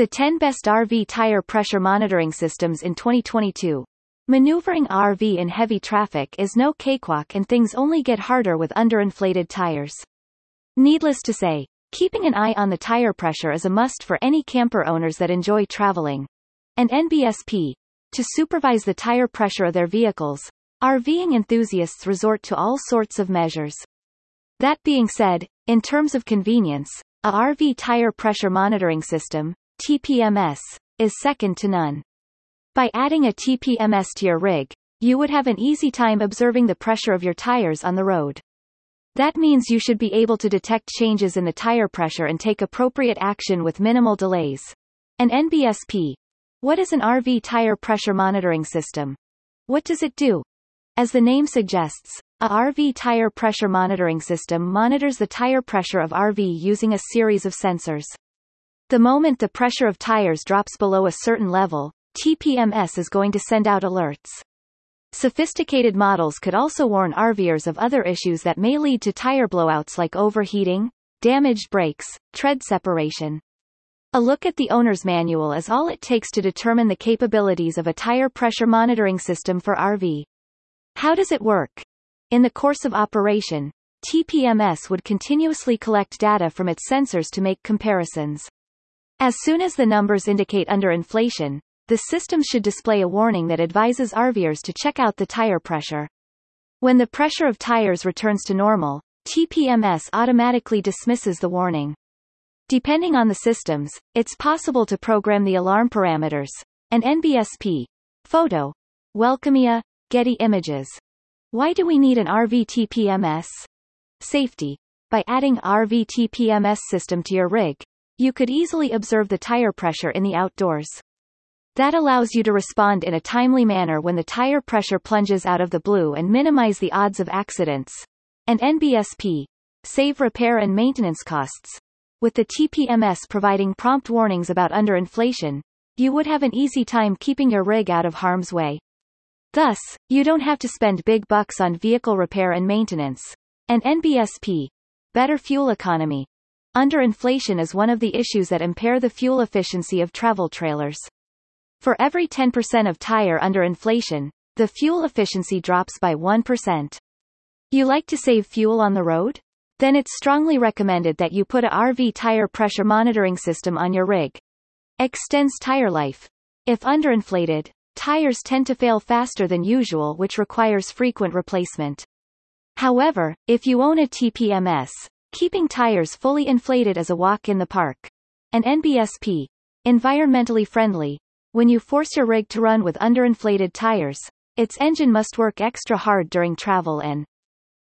The 10 best RV tire pressure monitoring systems in 2022. Maneuvering RV in heavy traffic is no cakewalk and things only get harder with underinflated tires. Needless to say, keeping an eye on the tire pressure is a must for any camper owners that enjoy traveling. And NBSP, to supervise the tire pressure of their vehicles, RVing enthusiasts resort to all sorts of measures. That being said, in terms of convenience, a RV tire pressure monitoring system, TPMS, is second to none. By adding a TPMS to your rig, you would have an easy time observing the pressure of your tires on the road. That means you should be able to detect changes in the tire pressure and take appropriate action with minimal delays. An NBSP. What is an RV tire pressure monitoring system? What does it do? As the name suggests, a RV tire pressure monitoring system monitors the tire pressure of RV using a series of sensors. The moment the pressure of tires drops below a certain level, TPMS is going to send out alerts. Sophisticated models could also warn RVers of other issues that may lead to tire blowouts like overheating, damaged brakes, tread separation. A look at the owner's manual is all it takes to determine the capabilities of a tire pressure monitoring system for RV. How does it work? In the course of operation, TPMS would continuously collect data from its sensors to make comparisons. As soon as the numbers indicate underinflation, the system should display a warning that advises RVers to check out the tire pressure. When the pressure of tires returns to normal, TPMS automatically dismisses the warning. Depending on the systems, it's possible to program the alarm parameters. An NBSP. Photo. Welcomia, Getty Images. Why do we need an RVTPMS? Safety. By adding RVTPMS system to your rig, you could easily observe the tire pressure in the outdoors. That allows you to respond in a timely manner when the tire pressure plunges out of the blue and minimize the odds of accidents. And NBSP. Save repair and maintenance costs. With the TPMS providing prompt warnings about underinflation, you would have an easy time keeping your rig out of harm's way. Thus, you don't have to spend big bucks on vehicle repair and maintenance. And NBSP. Better fuel economy. Underinflation is one of the issues that impair the fuel efficiency of travel trailers. For every 10% of tire underinflation, the fuel efficiency drops by 1%. You like to save fuel on the road? Then it's strongly recommended that you put a RV tire pressure monitoring system on your rig. Extends tire life. If underinflated, tires tend to fail faster than usual which requires frequent replacement. However, if you own a TPMS, keeping tires fully inflated is a walk in the park. An NBSP. Environmentally friendly, when you force your rig to run with underinflated tires, its engine must work extra hard during travel and